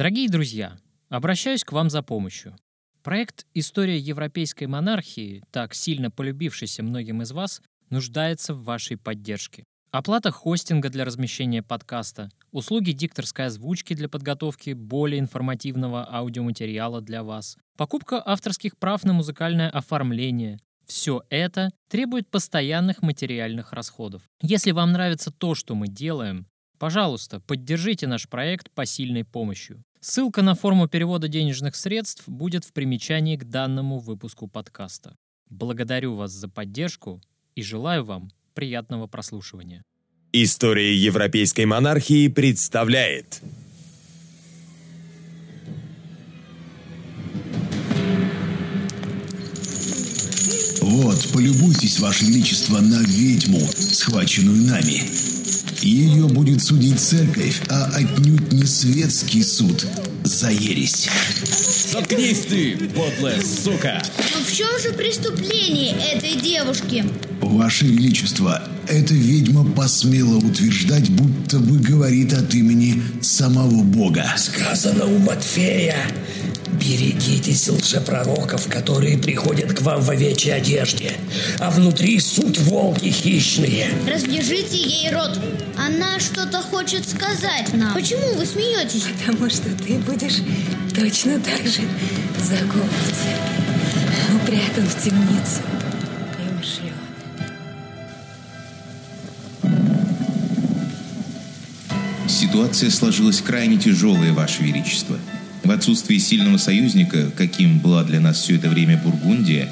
Дорогие друзья, обращаюсь к вам за помощью. Проект «История европейской монархии», так сильно полюбившийся многим из вас, нуждается в вашей поддержке. Оплата хостинга для размещения подкаста, услуги дикторской озвучки для подготовки более информативного аудиоматериала для вас, покупка авторских прав на музыкальное оформление. Все это требует постоянных материальных расходов. Если вам нравится то, что мы делаем, пожалуйста, поддержите наш проект посильной помощью. Ссылка на форму перевода денежных средств будет в примечании к данному выпуску подкаста. Благодарю вас за поддержку и желаю вам приятного прослушивания. История европейской монархии представляет Вот, полюбуйтесь, Ваше Величество, на ведьму, схваченную нами. Ее будет судить церковь, а отнюдь не светский суд за ересь. Заткнись ты, подлая сука! Но в чем же преступление этой девушки? Ваше Величество, эта ведьма посмела утверждать, будто бы говорит от имени самого Бога. Сказано у Матфея, берегитесь лжепророков, которые приходят к вам в овечьей одежде, а внутри суть волки хищные. Развяжите ей рот. Она что-то хочет сказать нам. Почему вы смеетесь? Потому что ты будешь точно так же закован упрятан в темницу и умершлен. Ситуация сложилась крайне тяжелая, Ваше Величество. В отсутствии сильного союзника, каким была для нас все это время Бургундия,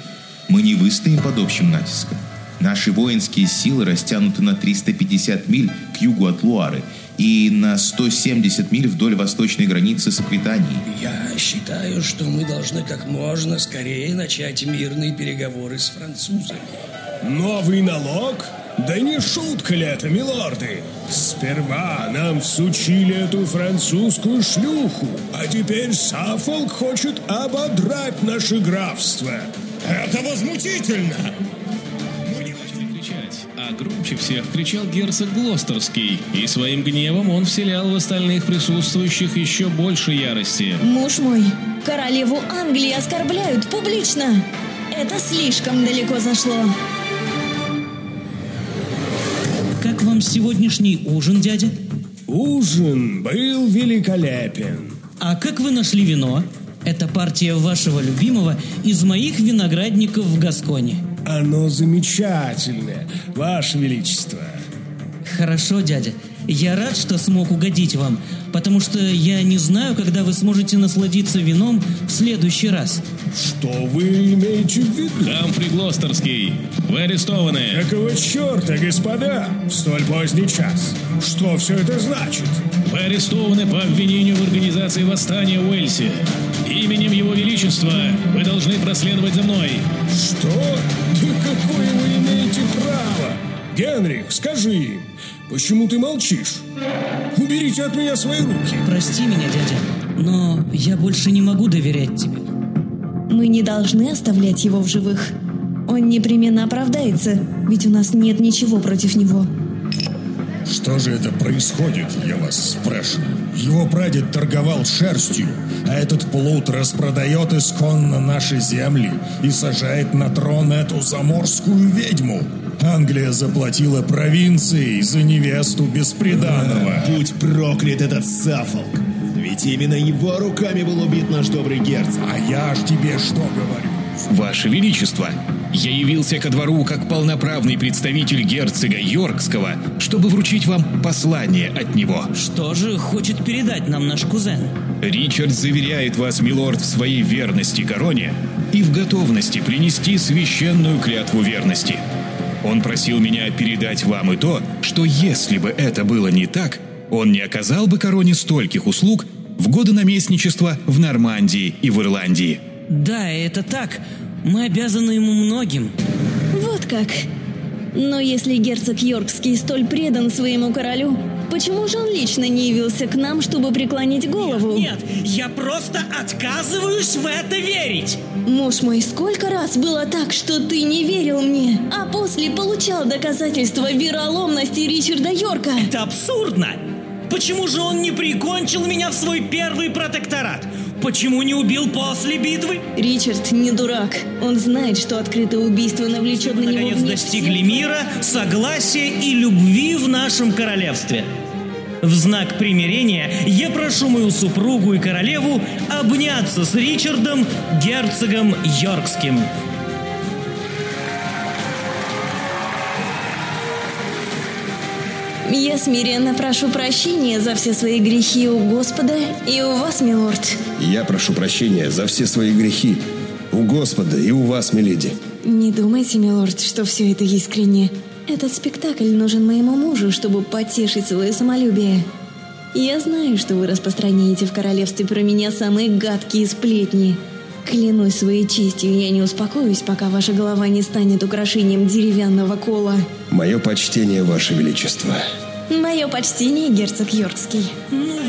мы не выстоим под общим натиском. Наши воинские силы растянуты на 350 миль к югу от Луары и на 170 миль вдоль восточной границы с Аквитанией. Я считаю, что мы должны как можно скорее начать мирные переговоры с французами. Новый налог? Да не шутка ли это, милорды? Сперва нам всучили эту французскую шлюху, а теперь Сафолк хочет ободрать наше графство. Это возмутительно! Мы не начали кричать, а громче всех кричал герцог Глостерский, и своим гневом он вселял в остальных присутствующих еще больше ярости. Муж мой, королеву Англии оскорбляют публично. Это слишком далеко зашло. Вам сегодняшний ужин, дядя? Ужин был великолепен. А как вы нашли вино? Это партия вашего любимого из моих виноградников в Гасконе. Оно замечательное, Ваше Величество. Хорошо, дядя. Я рад, что смог угодить вам, потому что я не знаю, когда вы сможете насладиться вином в следующий раз. Что вы имеете в виду? Хамфри Глостерский, вы арестованы. Какого черта, господа, в столь поздний час? Что все это значит? Вы арестованы по обвинению в организации восстания в Уэльсе. Именем Его Величества вы должны проследовать за мной. Что? Да имеете право? Генрих, скажи им, почему ты молчишь? Уберите от меня свои руки. Прости меня, дядя, но я больше не могу доверять тебе. Мы не должны оставлять его в живых. Он непременно оправдается, ведь у нас нет ничего против него. Что же это происходит, я вас спрашиваю? Его прадед торговал шерстью, а этот плут распродает исконно наши земли и сажает на трон эту заморскую ведьму. Англия заплатила провинции за невесту бесприданного. Будь проклят этот Сафолк! Ведь именно его руками был убит наш добрый герцог. А я ж тебе что говорю? Ваше Величество, я явился ко двору как полноправный представитель герцога Йоркского, чтобы вручить вам послание от него. Что же хочет передать нам наш кузен? Ричард заверяет вас, милорд, в своей верности короне и в готовности принести священную клятву верности. Он просил меня передать вам и то, что если бы это было не так, он не оказал бы короне стольких услуг в годы наместничества в Нормандии и в Ирландии. Да, это так. Мы обязаны ему многим. Вот как. Но если герцог Йоркский столь предан своему королю, почему же он лично не явился к нам, чтобы преклонить голову? Нет, я просто отказываюсь в это верить. Муж мой, сколько раз было так, что ты не верил мне, а после получал доказательства вероломности Ричарда Йорка? Это абсурдно. Почему же он не прикончил меня в свой первый протекторат? Почему не убил после битвы? Ричард не дурак. Он знает, что открытое убийство навлечет на него Наконец достигли мира, согласия и любви в нашем королевстве. В знак примирения я прошу мою супругу и королеву обняться с Ричардом, герцогом Йоркским. Я смиренно прошу прощения за все свои грехи у Господа и у вас, милорд. Я прошу прощения за все свои грехи. У Господа и у вас, миледи. Не думайте, милорд, что все это искренне. Этот спектакль нужен моему мужу, чтобы потешить свое самолюбие. Я знаю, что вы распространяете в королевстве про меня самые гадкие сплетни. Клянусь своей честью, я не успокоюсь, пока ваша голова не станет украшением деревянного кола. Мое почтение, ваше величество. Мое почтение, герцог Йоркский.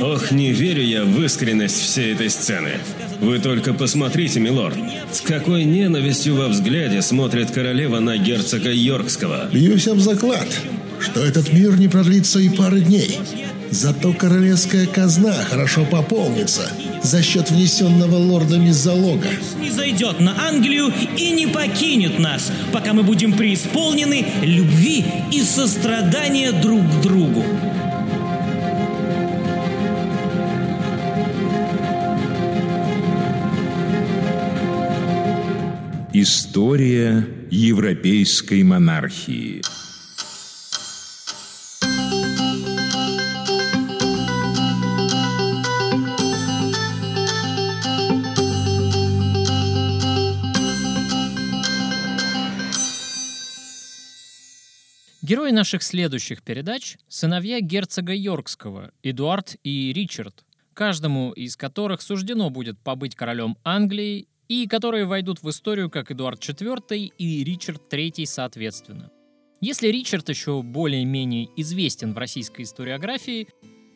Ох, не верю я в искренность всей этой сцены. Вы только посмотрите, милорд. С какой ненавистью во взгляде смотрит королева на герцога Йоркского. Бьюсь об заклад, что этот мир не продлится и пары дней. Зато королевская казна хорошо пополнится за счет внесенного лордами залога. Не зайдет на Англию и не покинет нас, пока мы будем преисполнены любви и сострадания друг к другу. История европейской монархии. Герои наших следующих передач – сыновья герцога Йоркского, Эдуард и Ричард, каждому из которых суждено будет побыть королем Англии и которые войдут в историю как Эдуард IV и Ричард III соответственно. Если Ричард еще более-менее известен в российской историографии,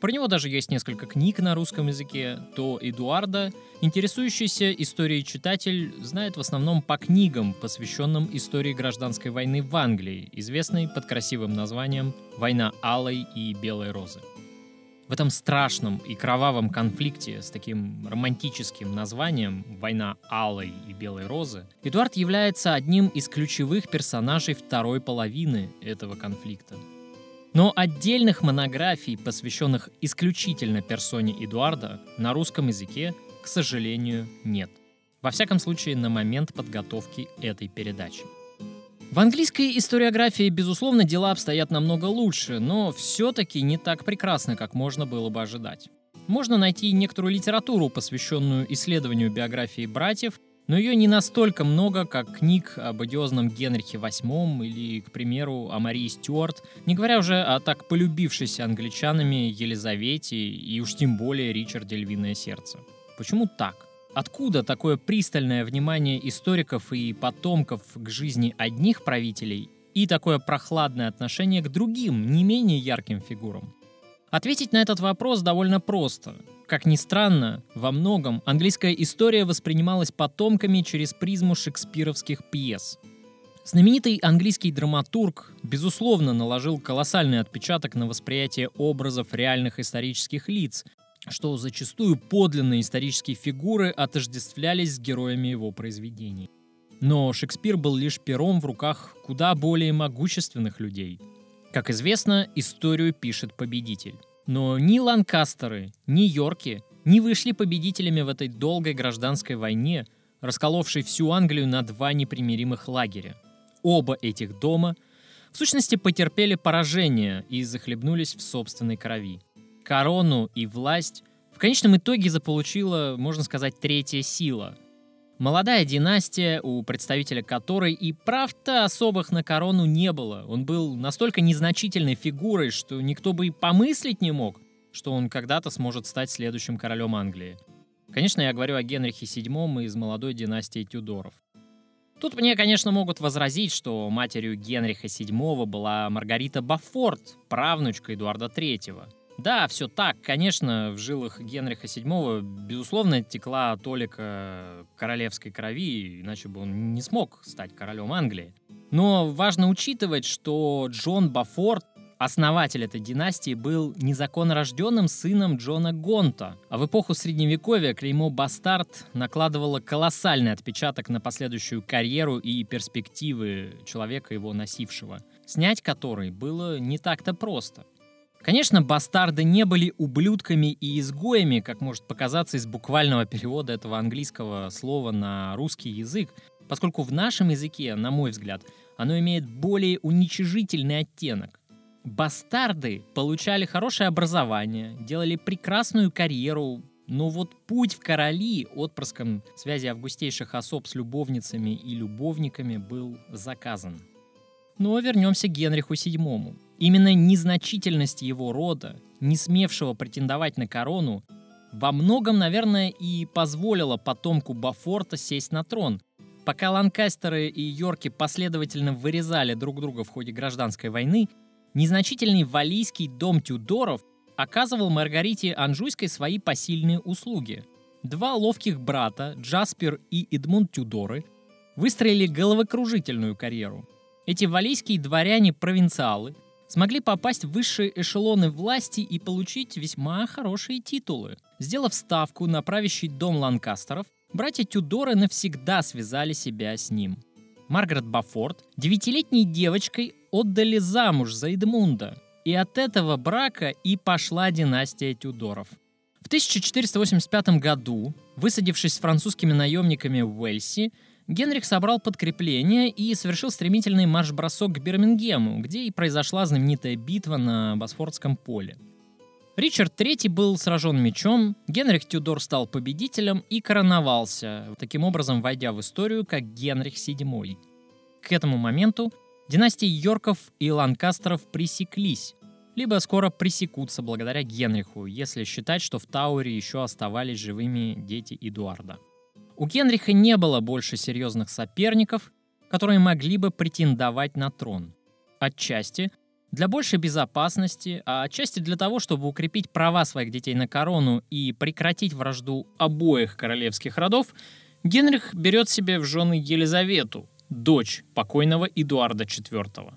про него даже есть несколько книг на русском языке, то Эдуарда интересующийся историей читатель знает в основном по книгам, посвященным истории гражданской войны в Англии, известной под красивым названием «Война Алой и Белой Розы». В этом страшном и кровавом конфликте с таким романтическим названием «Война Алой и Белой Розы» Эдуард является одним из ключевых персонажей второй половины этого конфликта. Но отдельных монографий, посвященных исключительно персоне Эдуарда, на русском языке, к сожалению, нет. Во всяком случае, на момент подготовки этой передачи. В английской историографии, безусловно, дела обстоят намного лучше, но все-таки не так прекрасно, как можно было бы ожидать. Можно найти некоторую литературу, посвященную исследованию биографии братьев, но ее не настолько много, как книг об одиозном Генрихе VIII или, к примеру, о Марии Стюарт, не говоря уже о так полюбившейся англичанами Елизавете и уж тем более Ричарде Львиное Сердце. Почему так? Откуда такое пристальное внимание историков и потомков к жизни одних правителей и такое прохладное отношение к другим, не менее ярким фигурам? Ответить на этот вопрос довольно просто. Как ни странно, во многом английская история воспринималась потомками через призму шекспировских пьес. Знаменитый английский драматург, безусловно, наложил колоссальный отпечаток на восприятие образов реальных исторических лиц, что зачастую подлинные исторические фигуры отождествлялись с героями его произведений. Но Шекспир был лишь пером в руках куда более могущественных людей. Как известно, историю пишет победитель. Но ни Ланкастеры, ни Йорки не вышли победителями в этой долгой гражданской войне, расколовшей всю Англию на два непримиримых лагеря. Оба этих дома в сущности потерпели поражение и захлебнулись в собственной крови. Корону и власть в конечном итоге заполучила, можно сказать, третья сила. Молодая династия, у представителя которой и прав-то особых на корону не было. Он был настолько незначительной фигурой, что никто бы и помыслить не мог, что он когда-то сможет стать следующим королем Англии. Конечно, я говорю о Генрихе VII из молодой династии Тюдоров. Тут мне, конечно, могут возразить, что матерью Генриха VII была Маргарита Бафорт, правнучка Эдуарда III. Да, все так, конечно, в жилах Генриха VII, безусловно, текла толика королевской крови, иначе бы он не смог стать королем Англии. Но важно учитывать, что Джон Бафорт Основатель этой династии был незаконно рожденным сыном Джона Гонта, а в эпоху Средневековья клеймо «бастард» накладывало колоссальный отпечаток на последующую карьеру и перспективы человека, его носившего, снять который было не так-то просто. Конечно, бастарды не были ублюдками и изгоями, как может показаться из буквального перевода этого английского слова на русский язык, поскольку в нашем языке, на мой взгляд, оно имеет более уничижительный оттенок. Бастарды получали хорошее образование, делали прекрасную карьеру, но вот путь в короли отпрыском связи августейших особ с любовницами и любовниками был заказан. Но вернемся к Генриху VII. Именно незначительность его рода, не смевшего претендовать на корону, во многом, наверное, и позволила потомку Бафорта сесть на трон. Пока Ланкастеры и Йорки последовательно вырезали друг друга в ходе гражданской войны, незначительный валийский дом Тюдоров оказывал Маргарите Анжуйской свои посильные услуги. Два ловких брата, Джаспер и Эдмунд Тюдоры, выстроили головокружительную карьеру. Эти валийские дворяне-провинциалы смогли попасть в высшие эшелоны власти и получить весьма хорошие титулы. Сделав ставку на правящий дом Ланкастеров, братья Тюдоры навсегда связали себя с ним. Маргарет Бафорд девятилетней девочкой отдали замуж за Эдмунда, и от этого брака и пошла династия Тюдоров. В 1485 году, высадившись с французскими наемниками в Уэльси, Генрих собрал подкрепление и совершил стремительный марш-бросок к Бирмингему, где и произошла знаменитая битва на Босфордском поле. Ричард III был сражен мечом, Генрих Тюдор стал победителем и короновался, таким образом войдя в историю как Генрих VII. К этому моменту династии Йорков и Ланкастеров пресеклись, либо скоро пресекутся благодаря Генриху, если считать, что в Тауре еще оставались живыми дети Эдуарда. У Генриха не было больше серьезных соперников, которые могли бы претендовать на трон. Отчасти для большей безопасности, а отчасти для того, чтобы укрепить права своих детей на корону и прекратить вражду обоих королевских родов, Генрих берет себе в жены Елизавету, дочь покойного Эдуарда IV.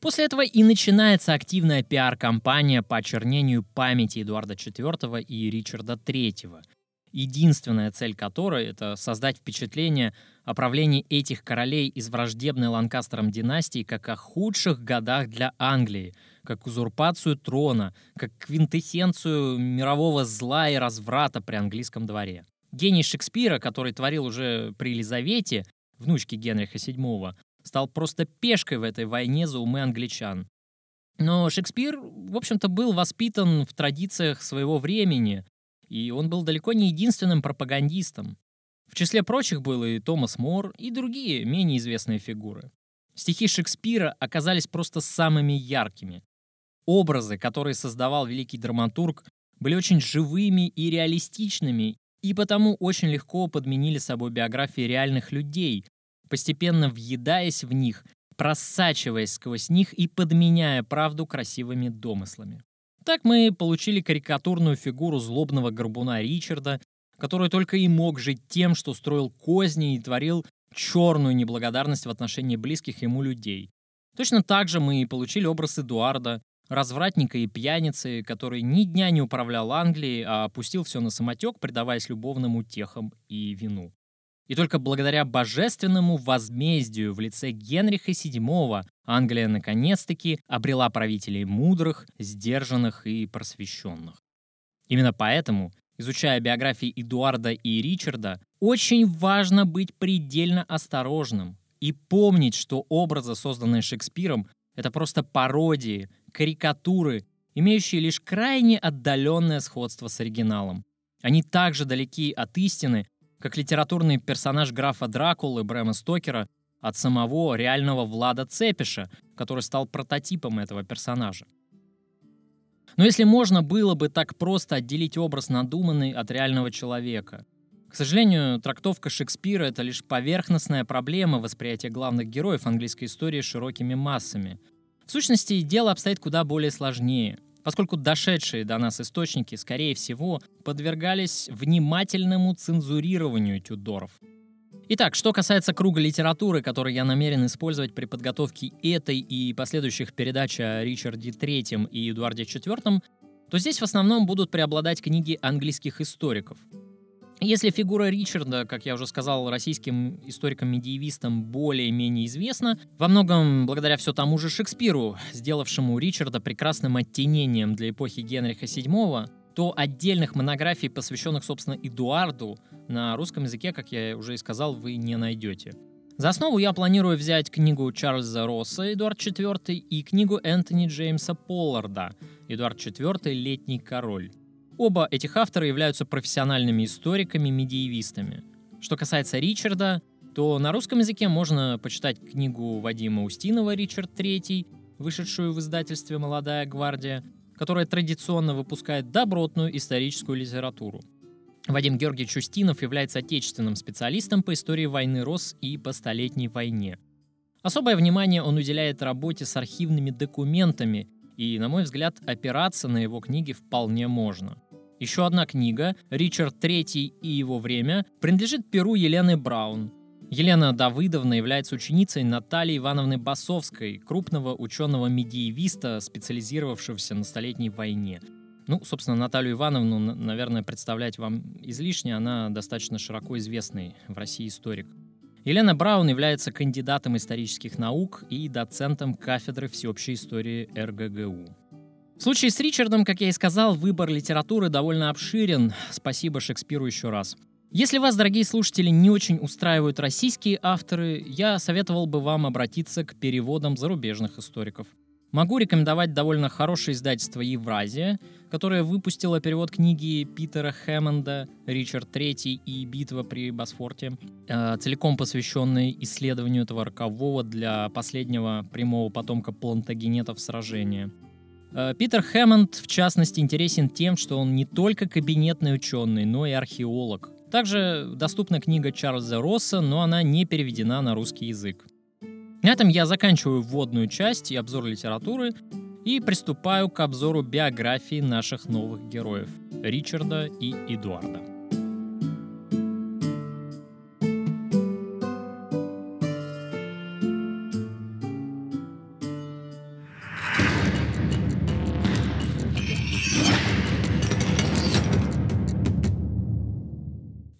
После этого и начинается активная пиар-кампания по очернению памяти Эдуарда IV и Ричарда III – единственная цель которой — это создать впечатление о правлении этих королей из враждебной Ланкастером династии как о худших годах для Англии, как узурпацию трона, как квинтэссенцию мирового зла и разврата при английском дворе. Гений Шекспира, который творил уже при Елизавете, внучке Генриха VII, стал просто пешкой в этой войне за умы англичан. Но Шекспир, в общем-то, был воспитан в традициях своего времени, и он был далеко не единственным пропагандистом. В числе прочих был и Томас Мор, и другие, менее известные фигуры. Стихи Шекспира оказались просто самыми яркими. Образы, которые создавал великий драматург, были очень живыми и реалистичными, и потому очень легко подменили собой биографии реальных людей, постепенно въедаясь в них, просачиваясь сквозь них и подменяя правду красивыми домыслами. Так мы получили карикатурную фигуру злобного горбуна Ричарда, который только и мог жить тем, что строил козни и творил черную неблагодарность в отношении близких ему людей. Точно так же мы получили образ Эдуарда, развратника и пьяницы, который ни дня не управлял Англией, а опустил все на самотек, предаваясь любовным утехам и вину. И только благодаря божественному возмездию в лице Генриха VII Англия наконец-таки обрела правителей мудрых, сдержанных и просвещенных. Именно поэтому, изучая биографии Эдуарда и Ричарда, очень важно быть предельно осторожным и помнить, что образы, созданные Шекспиром, это просто пародии, карикатуры, имеющие лишь крайне отдаленное сходство с оригиналом. Они также далеки от истины, как литературный персонаж графа Дракулы Брэма Стокера от самого реального Влада Цепиша, который стал прототипом этого персонажа. Но если можно было бы так просто отделить образ надуманный от реального человека. К сожалению, трактовка Шекспира — это лишь поверхностная проблема восприятия главных героев английской истории широкими массами. В сущности, дело обстоит куда более сложнее поскольку дошедшие до нас источники, скорее всего, подвергались внимательному цензурированию Тюдоров. Итак, что касается круга литературы, который я намерен использовать при подготовке этой и последующих передач о Ричарде III и Эдуарде IV, то здесь в основном будут преобладать книги английских историков. Если фигура Ричарда, как я уже сказал, российским историкам-медиевистам более-менее известна, во многом благодаря все тому же Шекспиру, сделавшему Ричарда прекрасным оттенением для эпохи Генриха VII, то отдельных монографий, посвященных, собственно, Эдуарду, на русском языке, как я уже и сказал, вы не найдете. За основу я планирую взять книгу Чарльза Росса «Эдуард IV» и книгу Энтони Джеймса Полларда «Эдуард IV. Летний король». Оба этих автора являются профессиональными историками-медиевистами. Что касается Ричарда, то на русском языке можно почитать книгу Вадима Устинова «Ричард III», вышедшую в издательстве «Молодая гвардия», которая традиционно выпускает добротную историческую литературу. Вадим Георгиевич Устинов является отечественным специалистом по истории войны Рос и по Столетней войне. Особое внимание он уделяет работе с архивными документами, и, на мой взгляд, опираться на его книги вполне можно. Еще одна книга «Ричард III и его время» принадлежит перу Елены Браун, Елена Давыдовна является ученицей Натальи Ивановны Басовской, крупного ученого-медиевиста, специализировавшегося на Столетней войне. Ну, собственно, Наталью Ивановну, наверное, представлять вам излишне, она достаточно широко известный в России историк. Елена Браун является кандидатом исторических наук и доцентом кафедры всеобщей истории РГГУ. В случае с Ричардом, как я и сказал, выбор литературы довольно обширен. Спасибо Шекспиру еще раз. Если вас, дорогие слушатели, не очень устраивают российские авторы, я советовал бы вам обратиться к переводам зарубежных историков. Могу рекомендовать довольно хорошее издательство «Евразия», которое выпустило перевод книги Питера Хэммонда «Ричард III и битва при Босфорте», э, целиком посвященной исследованию этого рокового для последнего прямого потомка плантагенетов сражения. Э, Питер Хэммонд, в частности, интересен тем, что он не только кабинетный ученый, но и археолог. Также доступна книга Чарльза Росса, но она не переведена на русский язык. На этом я заканчиваю вводную часть и обзор литературы и приступаю к обзору биографии наших новых героев – Ричарда и Эдуарда.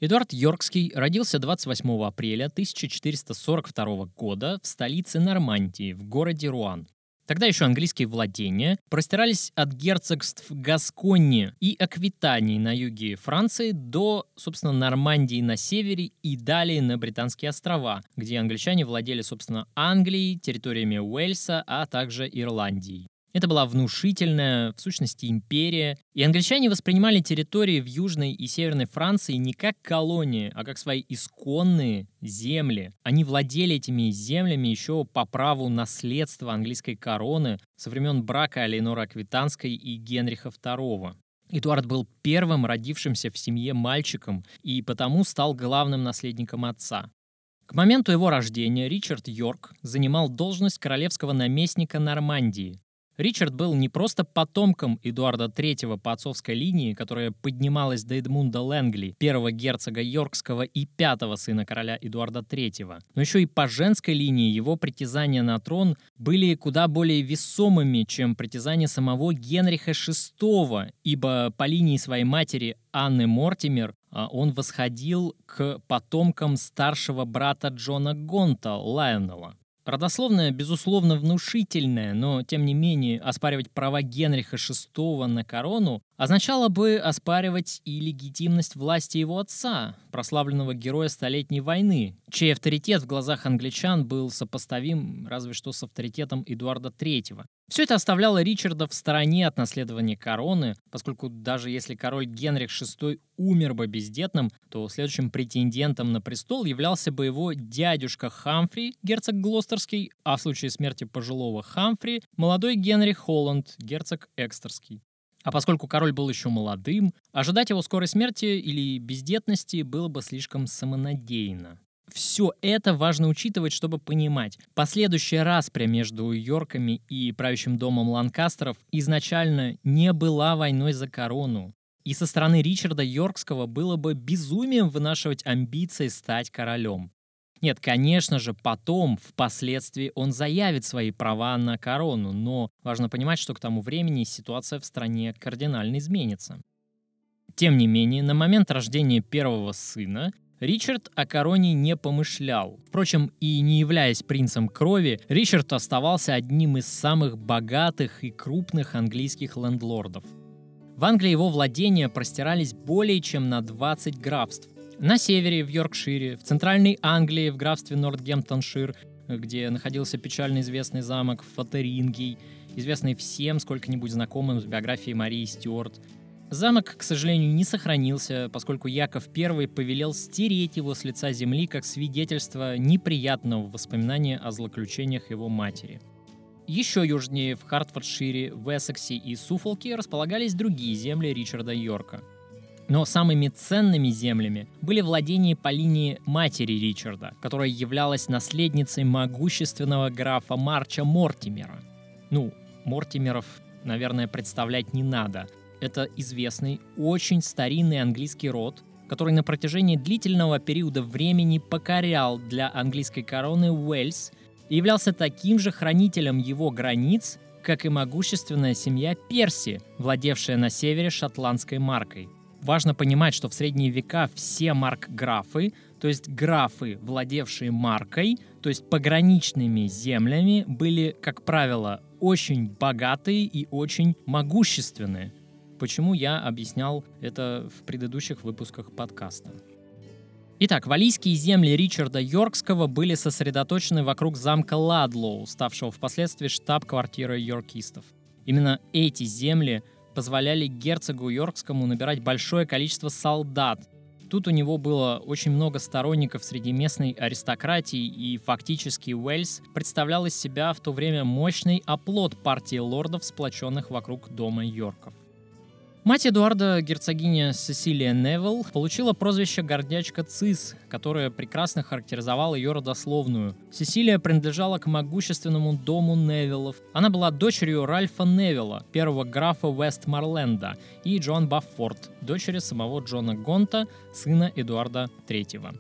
Эдуард Йоркский родился 28 апреля 1442 года в столице Нормандии, в городе Руан. Тогда еще английские владения простирались от герцогств Гасконни и Аквитании на юге Франции до, собственно, Нормандии на севере и далее на Британские острова, где англичане владели, собственно, Англией, территориями Уэльса, а также Ирландией. Это была внушительная, в сущности, империя, и англичане воспринимали территории в Южной и Северной Франции не как колонии, а как свои исконные земли. Они владели этими землями еще по праву наследства английской короны со времен брака Алейнора Аквитанской и Генриха II. Эдуард был первым родившимся в семье мальчиком и потому стал главным наследником отца. К моменту его рождения Ричард Йорк занимал должность королевского наместника Нормандии. Ричард был не просто потомком Эдуарда III по отцовской линии, которая поднималась до Эдмунда Лэнгли, первого герцога Йоркского и пятого сына короля Эдуарда III, но еще и по женской линии его притязания на трон были куда более весомыми, чем притязания самого Генриха VI, ибо по линии своей матери Анны Мортимер а, он восходил к потомкам старшего брата Джона Гонта, Лайонела. Родословная, безусловно, внушительная, но, тем не менее, оспаривать права Генриха VI на корону означало бы оспаривать и легитимность власти его отца, прославленного героя Столетней войны, чей авторитет в глазах англичан был сопоставим разве что с авторитетом Эдуарда III. Все это оставляло Ричарда в стороне от наследования короны, поскольку даже если король Генрих VI умер бы бездетным, то следующим претендентом на престол являлся бы его дядюшка Хамфри, герцог Глостерский, а в случае смерти пожилого Хамфри – молодой Генрих Холланд, герцог Экстерский. А поскольку король был еще молодым, ожидать его скорой смерти или бездетности было бы слишком самонадеянно. Все это важно учитывать, чтобы понимать. Последующая распря между Йорками и правящим домом Ланкастеров изначально не была войной за корону. И со стороны Ричарда Йоркского было бы безумием вынашивать амбиции стать королем. Нет, конечно же, потом, впоследствии, он заявит свои права на корону, но важно понимать, что к тому времени ситуация в стране кардинально изменится. Тем не менее, на момент рождения первого сына Ричард о короне не помышлял. Впрочем, и не являясь принцем крови, Ричард оставался одним из самых богатых и крупных английских лендлордов. В Англии его владения простирались более чем на 20 графств. На севере, в Йоркшире, в центральной Англии, в графстве Нортгемптоншир, где находился печально известный замок Фатерингий, известный всем сколько-нибудь знакомым с биографией Марии Стюарт – Замок, к сожалению, не сохранился, поскольку Яков I повелел стереть его с лица земли как свидетельство неприятного воспоминания о злоключениях его матери. Еще южнее, в Хартфордшире, в Эссексе и Суфолке располагались другие земли Ричарда Йорка. Но самыми ценными землями были владения по линии матери Ричарда, которая являлась наследницей могущественного графа Марча Мортимера. Ну, Мортимеров, наверное, представлять не надо – это известный, очень старинный английский род, который на протяжении длительного периода времени покорял для английской короны Уэльс и являлся таким же хранителем его границ, как и могущественная семья Перси, владевшая на севере шотландской маркой. Важно понимать, что в средние века все маркграфы, то есть графы, владевшие маркой, то есть пограничными землями, были, как правило, очень богатые и очень могущественные – Почему я объяснял это в предыдущих выпусках подкаста. Итак, валийские земли Ричарда Йоркского были сосредоточены вокруг замка Ладлоу, ставшего впоследствии штаб-квартирой йоркистов. Именно эти земли позволяли герцогу Йоркскому набирать большое количество солдат. Тут у него было очень много сторонников среди местной аристократии, и фактически Уэльс представлял из себя в то время мощный оплот партии лордов, сплоченных вокруг дома Йорков. Мать Эдуарда, герцогиня Сесилия Невилл, получила прозвище «Гордячка Цис», которое прекрасно характеризовало ее родословную. Сесилия принадлежала к могущественному дому Невиллов. Она была дочерью Ральфа Невилла, первого графа Вестмарленда, и Джон Баффорд, дочери самого Джона Гонта, сына Эдуарда III.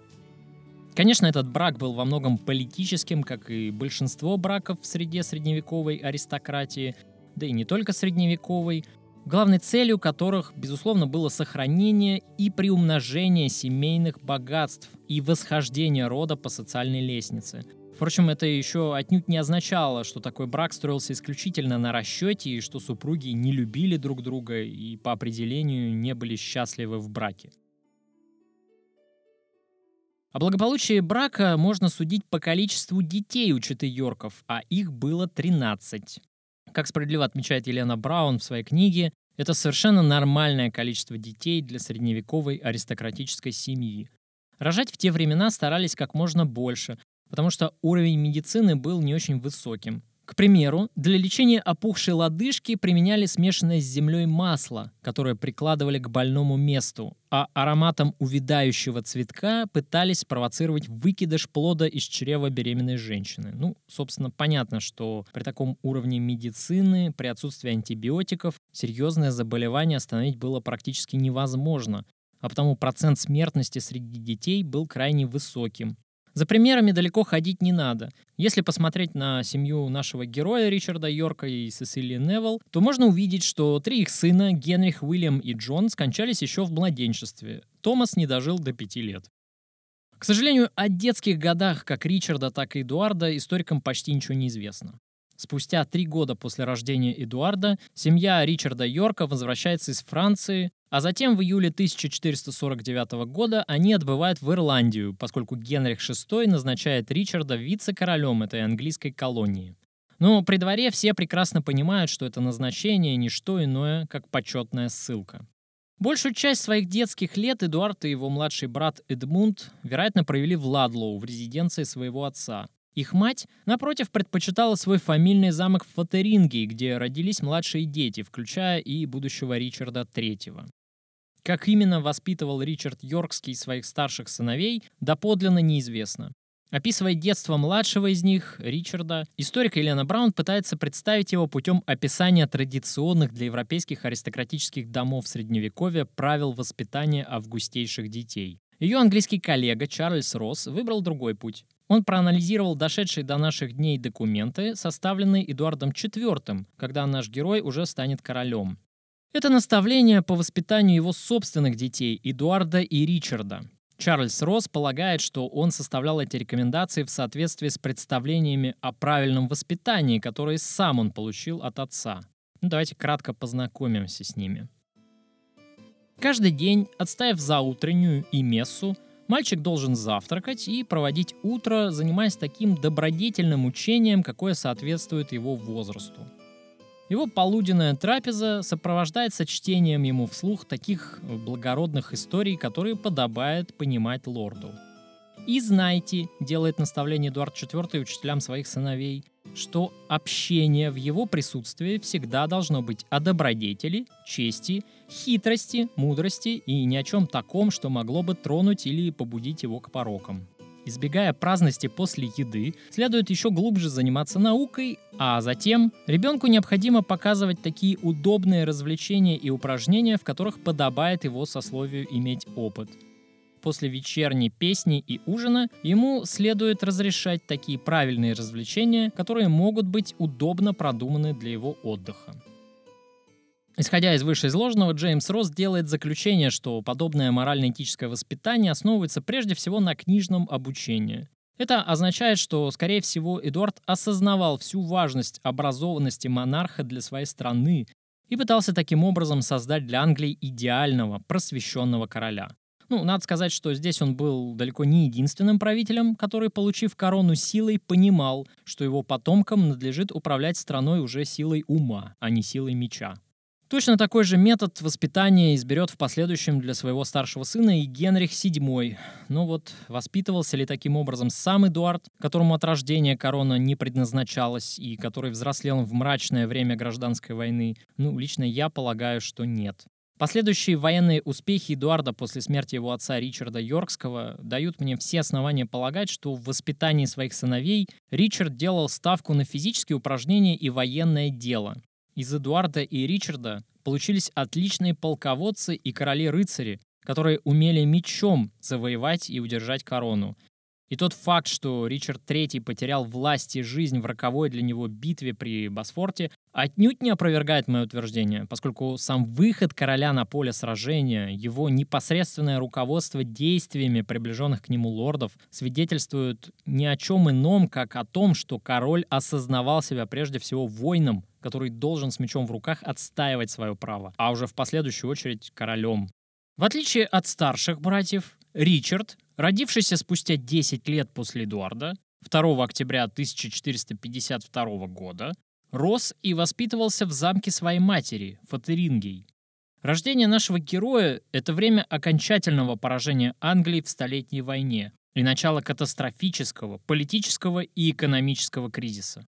Конечно, этот брак был во многом политическим, как и большинство браков в среде средневековой аристократии, да и не только средневековой – главной целью которых, безусловно, было сохранение и приумножение семейных богатств и восхождение рода по социальной лестнице. Впрочем, это еще отнюдь не означало, что такой брак строился исключительно на расчете и что супруги не любили друг друга и по определению не были счастливы в браке. О благополучии брака можно судить по количеству детей у четы Йорков, а их было 13. Как справедливо отмечает Елена Браун в своей книге, это совершенно нормальное количество детей для средневековой аристократической семьи. Рожать в те времена старались как можно больше, потому что уровень медицины был не очень высоким. К примеру, для лечения опухшей лодыжки применяли смешанное с землей масло, которое прикладывали к больному месту, а ароматом увядающего цветка пытались спровоцировать выкидыш плода из чрева беременной женщины. Ну, собственно, понятно, что при таком уровне медицины, при отсутствии антибиотиков, серьезное заболевание остановить было практически невозможно, а потому процент смертности среди детей был крайне высоким. За примерами далеко ходить не надо. Если посмотреть на семью нашего героя Ричарда Йорка и Сесилии Невилл, то можно увидеть, что три их сына, Генрих, Уильям и Джон, скончались еще в младенчестве. Томас не дожил до пяти лет. К сожалению, о детских годах как Ричарда, так и Эдуарда историкам почти ничего не известно. Спустя три года после рождения Эдуарда семья Ричарда Йорка возвращается из Франции, а затем в июле 1449 года они отбывают в Ирландию, поскольку Генрих VI назначает Ричарда вице-королем этой английской колонии. Но при дворе все прекрасно понимают, что это назначение не что иное, как почетная ссылка. Большую часть своих детских лет Эдуард и его младший брат Эдмунд, вероятно, провели в Ладлоу, в резиденции своего отца. Их мать, напротив, предпочитала свой фамильный замок в Фатеринге, где родились младшие дети, включая и будущего Ричарда III. Как именно воспитывал Ричард Йоркский своих старших сыновей, доподлинно неизвестно. Описывая детство младшего из них, Ричарда, историк Елена Браун пытается представить его путем описания традиционных для европейских аристократических домов Средневековья правил воспитания августейших детей. Ее английский коллега Чарльз Росс выбрал другой путь. Он проанализировал дошедшие до наших дней документы, составленные Эдуардом IV, когда наш герой уже станет королем. Это наставление по воспитанию его собственных детей, Эдуарда и Ричарда. Чарльз Росс полагает, что он составлял эти рекомендации в соответствии с представлениями о правильном воспитании, которые сам он получил от отца. Ну, давайте кратко познакомимся с ними. Каждый день, отставив за утреннюю и мессу, мальчик должен завтракать и проводить утро, занимаясь таким добродетельным учением, какое соответствует его возрасту. Его полуденная трапеза сопровождается чтением ему вслух таких благородных историй, которые подобает понимать лорду. И знайте, делает наставление Эдуард IV учителям своих сыновей, что общение в его присутствии всегда должно быть о добродетели, чести, хитрости, мудрости и ни о чем таком, что могло бы тронуть или побудить его к порокам. Избегая праздности после еды, следует еще глубже заниматься наукой, а затем ребенку необходимо показывать такие удобные развлечения и упражнения, в которых подобает его сословию иметь опыт – после вечерней песни и ужина ему следует разрешать такие правильные развлечения, которые могут быть удобно продуманы для его отдыха. Исходя из вышеизложенного, Джеймс Росс делает заключение, что подобное морально-этическое воспитание основывается прежде всего на книжном обучении. Это означает, что, скорее всего, Эдуард осознавал всю важность образованности монарха для своей страны и пытался таким образом создать для Англии идеального, просвещенного короля. Ну, надо сказать, что здесь он был далеко не единственным правителем, который, получив корону силой, понимал, что его потомкам надлежит управлять страной уже силой ума, а не силой меча. Точно такой же метод воспитания изберет в последующем для своего старшего сына и Генрих VII. Но вот воспитывался ли таким образом сам Эдуард, которому от рождения корона не предназначалась и который взрослел в мрачное время гражданской войны? Ну, лично я полагаю, что нет. Последующие военные успехи Эдуарда после смерти его отца Ричарда Йоркского дают мне все основания полагать, что в воспитании своих сыновей Ричард делал ставку на физические упражнения и военное дело. Из Эдуарда и Ричарда получились отличные полководцы и короли-рыцари, которые умели мечом завоевать и удержать корону, и тот факт, что Ричард III потерял власть и жизнь в роковой для него битве при Босфорте, отнюдь не опровергает мое утверждение, поскольку сам выход короля на поле сражения, его непосредственное руководство действиями приближенных к нему лордов свидетельствуют ни о чем ином, как о том, что король осознавал себя прежде всего воином, который должен с мечом в руках отстаивать свое право, а уже в последующую очередь королем. В отличие от старших братьев, Ричард Родившийся спустя 10 лет после Эдуарда, 2 октября 1452 года, рос и воспитывался в замке своей матери, Фатерингей. Рождение нашего героя — это время окончательного поражения Англии в Столетней войне и начало катастрофического политического и экономического кризиса.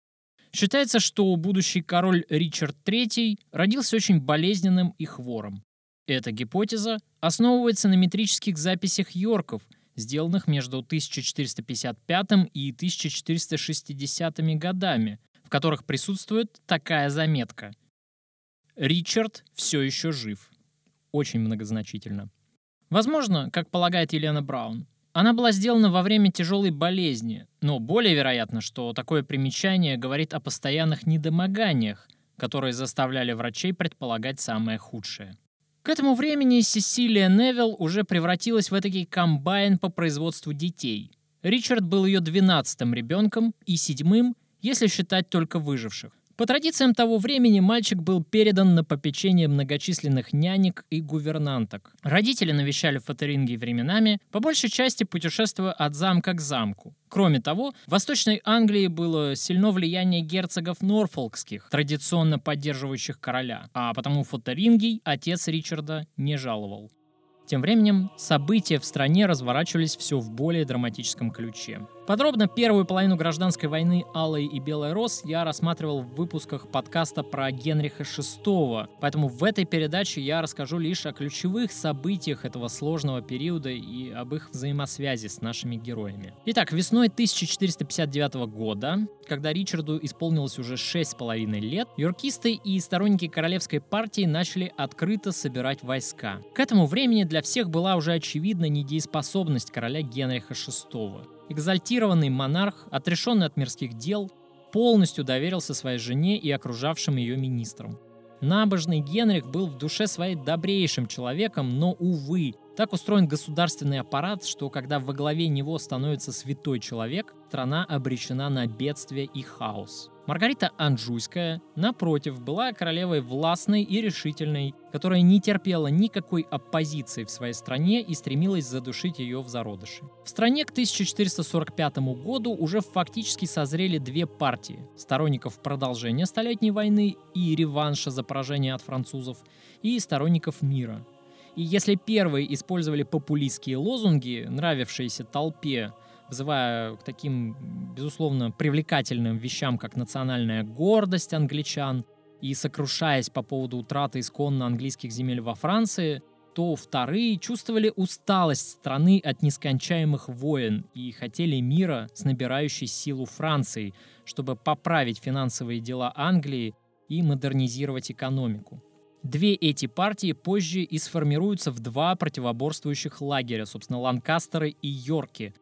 Считается, что будущий король Ричард III родился очень болезненным и хвором. Эта гипотеза основывается на метрических записях Йорков — сделанных между 1455 и 1460 годами, в которых присутствует такая заметка. Ричард все еще жив. Очень многозначительно. Возможно, как полагает Елена Браун, она была сделана во время тяжелой болезни, но более вероятно, что такое примечание говорит о постоянных недомоганиях, которые заставляли врачей предполагать самое худшее. К этому времени Сесилия Невилл уже превратилась в этакий комбайн по производству детей. Ричард был ее двенадцатым ребенком и седьмым, если считать только выживших. По традициям того времени мальчик был передан на попечение многочисленных нянек и гувернанток. Родители навещали Фатеринги временами, по большей части путешествуя от замка к замку. Кроме того, в Восточной Англии было сильно влияние герцогов Норфолкских, традиционно поддерживающих короля, а потому Фатерингий отец Ричарда не жаловал. Тем временем события в стране разворачивались все в более драматическом ключе. Подробно первую половину гражданской войны Алой и Белой Рос я рассматривал в выпусках подкаста про Генриха VI, поэтому в этой передаче я расскажу лишь о ключевых событиях этого сложного периода и об их взаимосвязи с нашими героями. Итак, весной 1459 года, когда Ричарду исполнилось уже 6,5 лет, юркисты и сторонники королевской партии начали открыто собирать войска. К этому времени для всех была уже очевидна недееспособность короля Генриха VI. Экзальтированный монарх, отрешенный от мирских дел, полностью доверился своей жене и окружавшим ее министрам. Набожный Генрих был в душе своей добрейшим человеком, но, увы, так устроен государственный аппарат, что когда во главе него становится святой человек, страна обречена на бедствие и хаос. Маргарита Анжуйская, напротив, была королевой властной и решительной, которая не терпела никакой оппозиции в своей стране и стремилась задушить ее в зародыше. В стране к 1445 году уже фактически созрели две партии – сторонников продолжения Столетней войны и реванша за поражение от французов, и сторонников мира – и если первые использовали популистские лозунги, нравившиеся толпе, вызывая к таким, безусловно, привлекательным вещам, как национальная гордость англичан, и сокрушаясь по поводу утраты исконно английских земель во Франции, то вторые чувствовали усталость страны от нескончаемых войн и хотели мира с набирающей силу Франции, чтобы поправить финансовые дела Англии и модернизировать экономику. Две эти партии позже и сформируются в два противоборствующих лагеря, собственно, Ланкастеры и Йорки.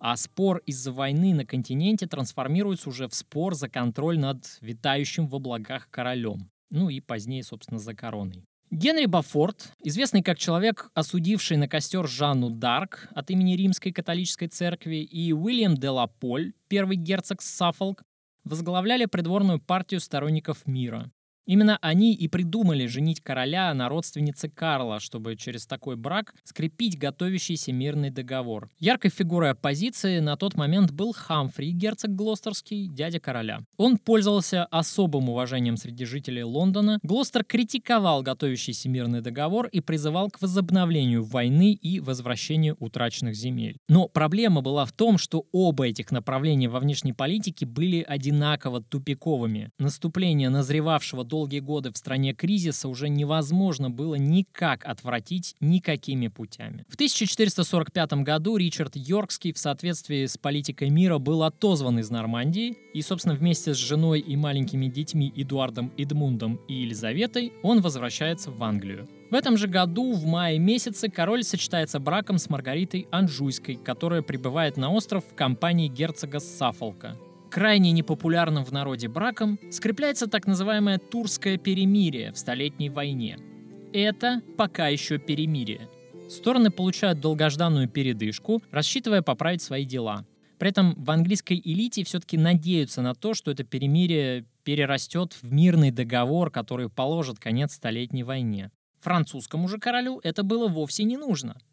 А спор из-за войны на континенте трансформируется уже в спор за контроль над витающим в облаках королем. Ну и позднее, собственно, за короной. Генри Бафорт, известный как человек, осудивший на костер Жанну Дарк от имени Римской католической церкви, и Уильям де Ла Поль, первый герцог Саффолк, возглавляли придворную партию сторонников мира. Именно они и придумали женить короля на родственнице Карла, чтобы через такой брак скрепить готовящийся мирный договор. Яркой фигурой оппозиции на тот момент был Хамфри, герцог Глостерский, дядя короля. Он пользовался особым уважением среди жителей Лондона. Глостер критиковал готовящийся мирный договор и призывал к возобновлению войны и возвращению утраченных земель. Но проблема была в том, что оба этих направления во внешней политике были одинаково тупиковыми. Наступление назревавшего до долгие годы в стране кризиса уже невозможно было никак отвратить никакими путями. В 1445 году Ричард Йоркский в соответствии с политикой мира был отозван из Нормандии, и, собственно, вместе с женой и маленькими детьми Эдуардом Эдмундом и Елизаветой он возвращается в Англию. В этом же году, в мае месяце, король сочетается браком с Маргаритой Анжуйской, которая прибывает на остров в компании герцога Сафолка крайне непопулярным в народе браком скрепляется так называемое Турское перемирие в Столетней войне. Это пока еще перемирие. Стороны получают долгожданную передышку, рассчитывая поправить свои дела. При этом в английской элите все-таки надеются на то, что это перемирие перерастет в мирный договор, который положит конец Столетней войне. Французскому же королю это было вовсе не нужно –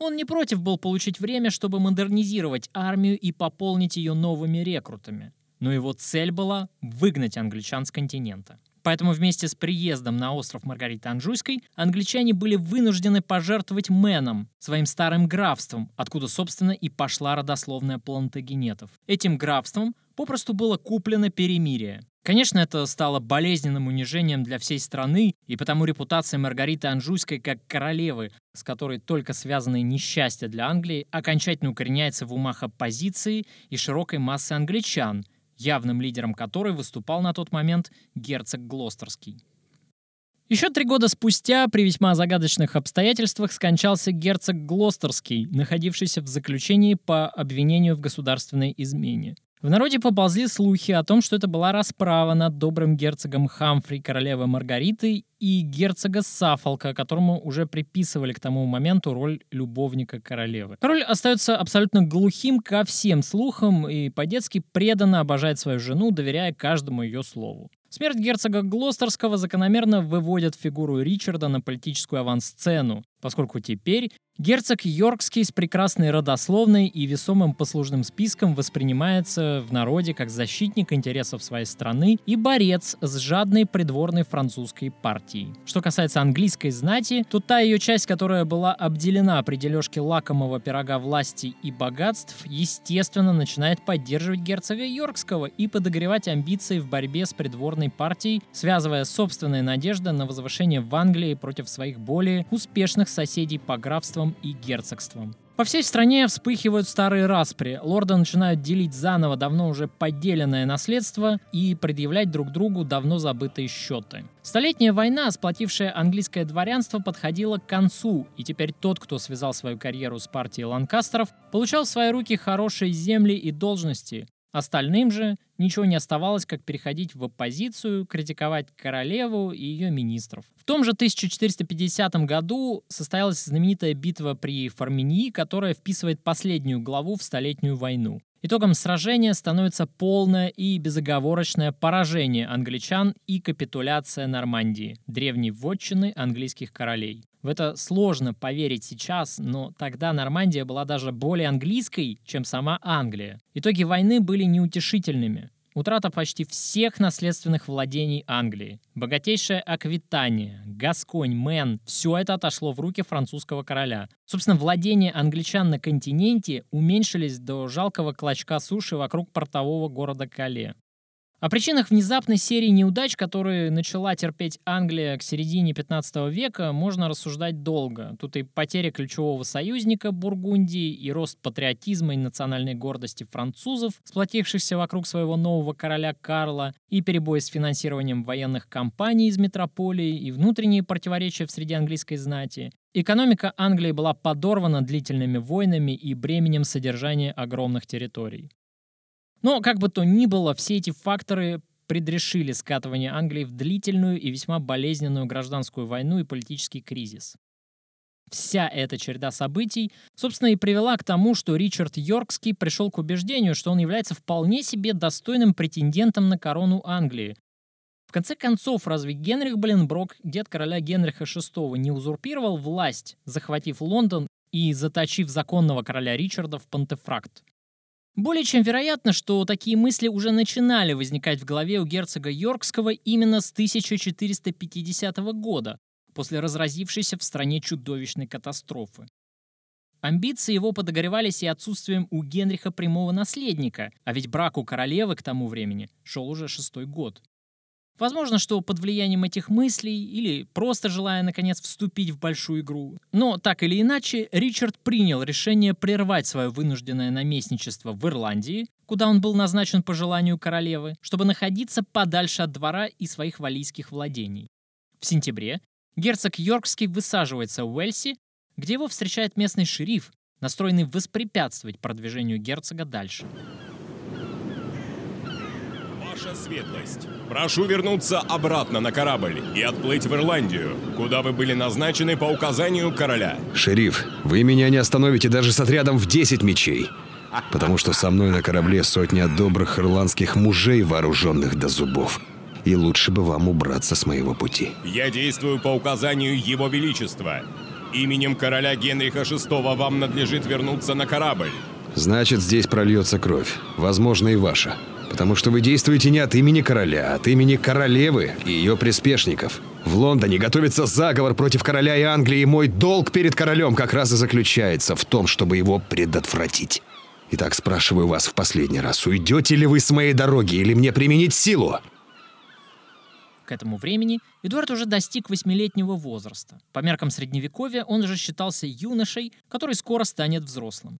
он не против был получить время, чтобы модернизировать армию и пополнить ее новыми рекрутами. Но его цель была выгнать англичан с континента. Поэтому вместе с приездом на остров Маргариты Анжуйской англичане были вынуждены пожертвовать Мэном, своим старым графством, откуда, собственно, и пошла родословная плантагенетов. Этим графством попросту было куплено перемирие. Конечно, это стало болезненным унижением для всей страны, и потому репутация Маргариты Анжуйской как королевы, с которой только связаны несчастья для Англии, окончательно укореняется в умах оппозиции и широкой массы англичан, явным лидером которой выступал на тот момент герцог Глостерский. Еще три года спустя при весьма загадочных обстоятельствах скончался герцог Глостерский, находившийся в заключении по обвинению в государственной измене. В народе поползли слухи о том, что это была расправа над добрым герцогом Хамфри, королевы Маргариты, и герцога Сафолка, которому уже приписывали к тому моменту роль любовника королевы. Король остается абсолютно глухим ко всем слухам и по-детски преданно обожает свою жену, доверяя каждому ее слову. Смерть герцога Глостерского закономерно выводит фигуру Ричарда на политическую авансцену. Поскольку теперь герцог Йоркский с прекрасной родословной и весомым послужным списком воспринимается в народе как защитник интересов своей страны и борец с жадной придворной французской партией. Что касается английской знати, то та ее часть, которая была обделена при дележке лакомого пирога власти и богатств, естественно, начинает поддерживать герцога Йоркского и подогревать амбиции в борьбе с придворной партией, связывая собственные надежды на возвышение в Англии против своих более успешных соседей по графствам и герцогствам. По всей стране вспыхивают старые распри. Лорды начинают делить заново давно уже поделенное наследство и предъявлять друг другу давно забытые счеты. Столетняя война, сплотившая английское дворянство, подходила к концу, и теперь тот, кто связал свою карьеру с партией Ланкастеров, получал в свои руки хорошие земли и должности, Остальным же ничего не оставалось, как переходить в оппозицию, критиковать королеву и ее министров. В том же 1450 году состоялась знаменитая битва при Форминьи, которая вписывает последнюю главу в Столетнюю войну. Итогом сражения становится полное и безоговорочное поражение англичан и капитуляция Нормандии, древней вотчины английских королей. В это сложно поверить сейчас, но тогда Нормандия была даже более английской, чем сама Англия. Итоги войны были неутешительными. Утрата почти всех наследственных владений Англии, богатейшая Аквитания, Гасконь, Мэн – все это отошло в руки французского короля. Собственно, владения англичан на континенте уменьшились до жалкого клочка суши вокруг портового города Кале. О причинах внезапной серии неудач, которые начала терпеть Англия к середине 15 века, можно рассуждать долго. Тут и потеря ключевого союзника Бургундии, и рост патриотизма и национальной гордости французов, сплотившихся вокруг своего нового короля Карла, и перебои с финансированием военных кампаний из метрополии, и внутренние противоречия в среде английской знати. Экономика Англии была подорвана длительными войнами и бременем содержания огромных территорий. Но, как бы то ни было, все эти факторы предрешили скатывание Англии в длительную и весьма болезненную гражданскую войну и политический кризис. Вся эта череда событий, собственно, и привела к тому, что Ричард Йоркский пришел к убеждению, что он является вполне себе достойным претендентом на корону Англии. В конце концов, разве Генрих Бленброк, дед короля Генриха VI, не узурпировал власть, захватив Лондон и заточив законного короля Ричарда в пантефракт? Более чем вероятно, что такие мысли уже начинали возникать в голове у герцога Йоркского именно с 1450 года, после разразившейся в стране чудовищной катастрофы. Амбиции его подогревались и отсутствием у Генриха прямого наследника, а ведь брак у королевы к тому времени шел уже шестой год. Возможно, что под влиянием этих мыслей или просто желая наконец вступить в большую игру. Но так или иначе, Ричард принял решение прервать свое вынужденное наместничество в Ирландии, куда он был назначен по желанию королевы, чтобы находиться подальше от двора и своих валийских владений. В сентябре герцог Йоркский высаживается в Уэльсе, где его встречает местный шериф, настроенный воспрепятствовать продвижению герцога дальше. Ваша светлость, прошу вернуться обратно на корабль и отплыть в Ирландию, куда вы были назначены по указанию короля. Шериф, вы меня не остановите даже с отрядом в 10 мечей. Потому что со мной на корабле сотня добрых ирландских мужей, вооруженных до зубов. И лучше бы вам убраться с моего пути. Я действую по указанию Его Величества. Именем короля Генриха VI вам надлежит вернуться на корабль. Значит, здесь прольется кровь. Возможно, и ваша. Потому что вы действуете не от имени короля, а от имени королевы и ее приспешников. В Лондоне готовится заговор против короля и Англии, и мой долг перед королем как раз и заключается в том, чтобы его предотвратить. Итак, спрашиваю вас в последний раз, уйдете ли вы с моей дороги или мне применить силу? К этому времени Эдуард уже достиг восьмилетнего возраста. По меркам средневековья он уже считался юношей, который скоро станет взрослым.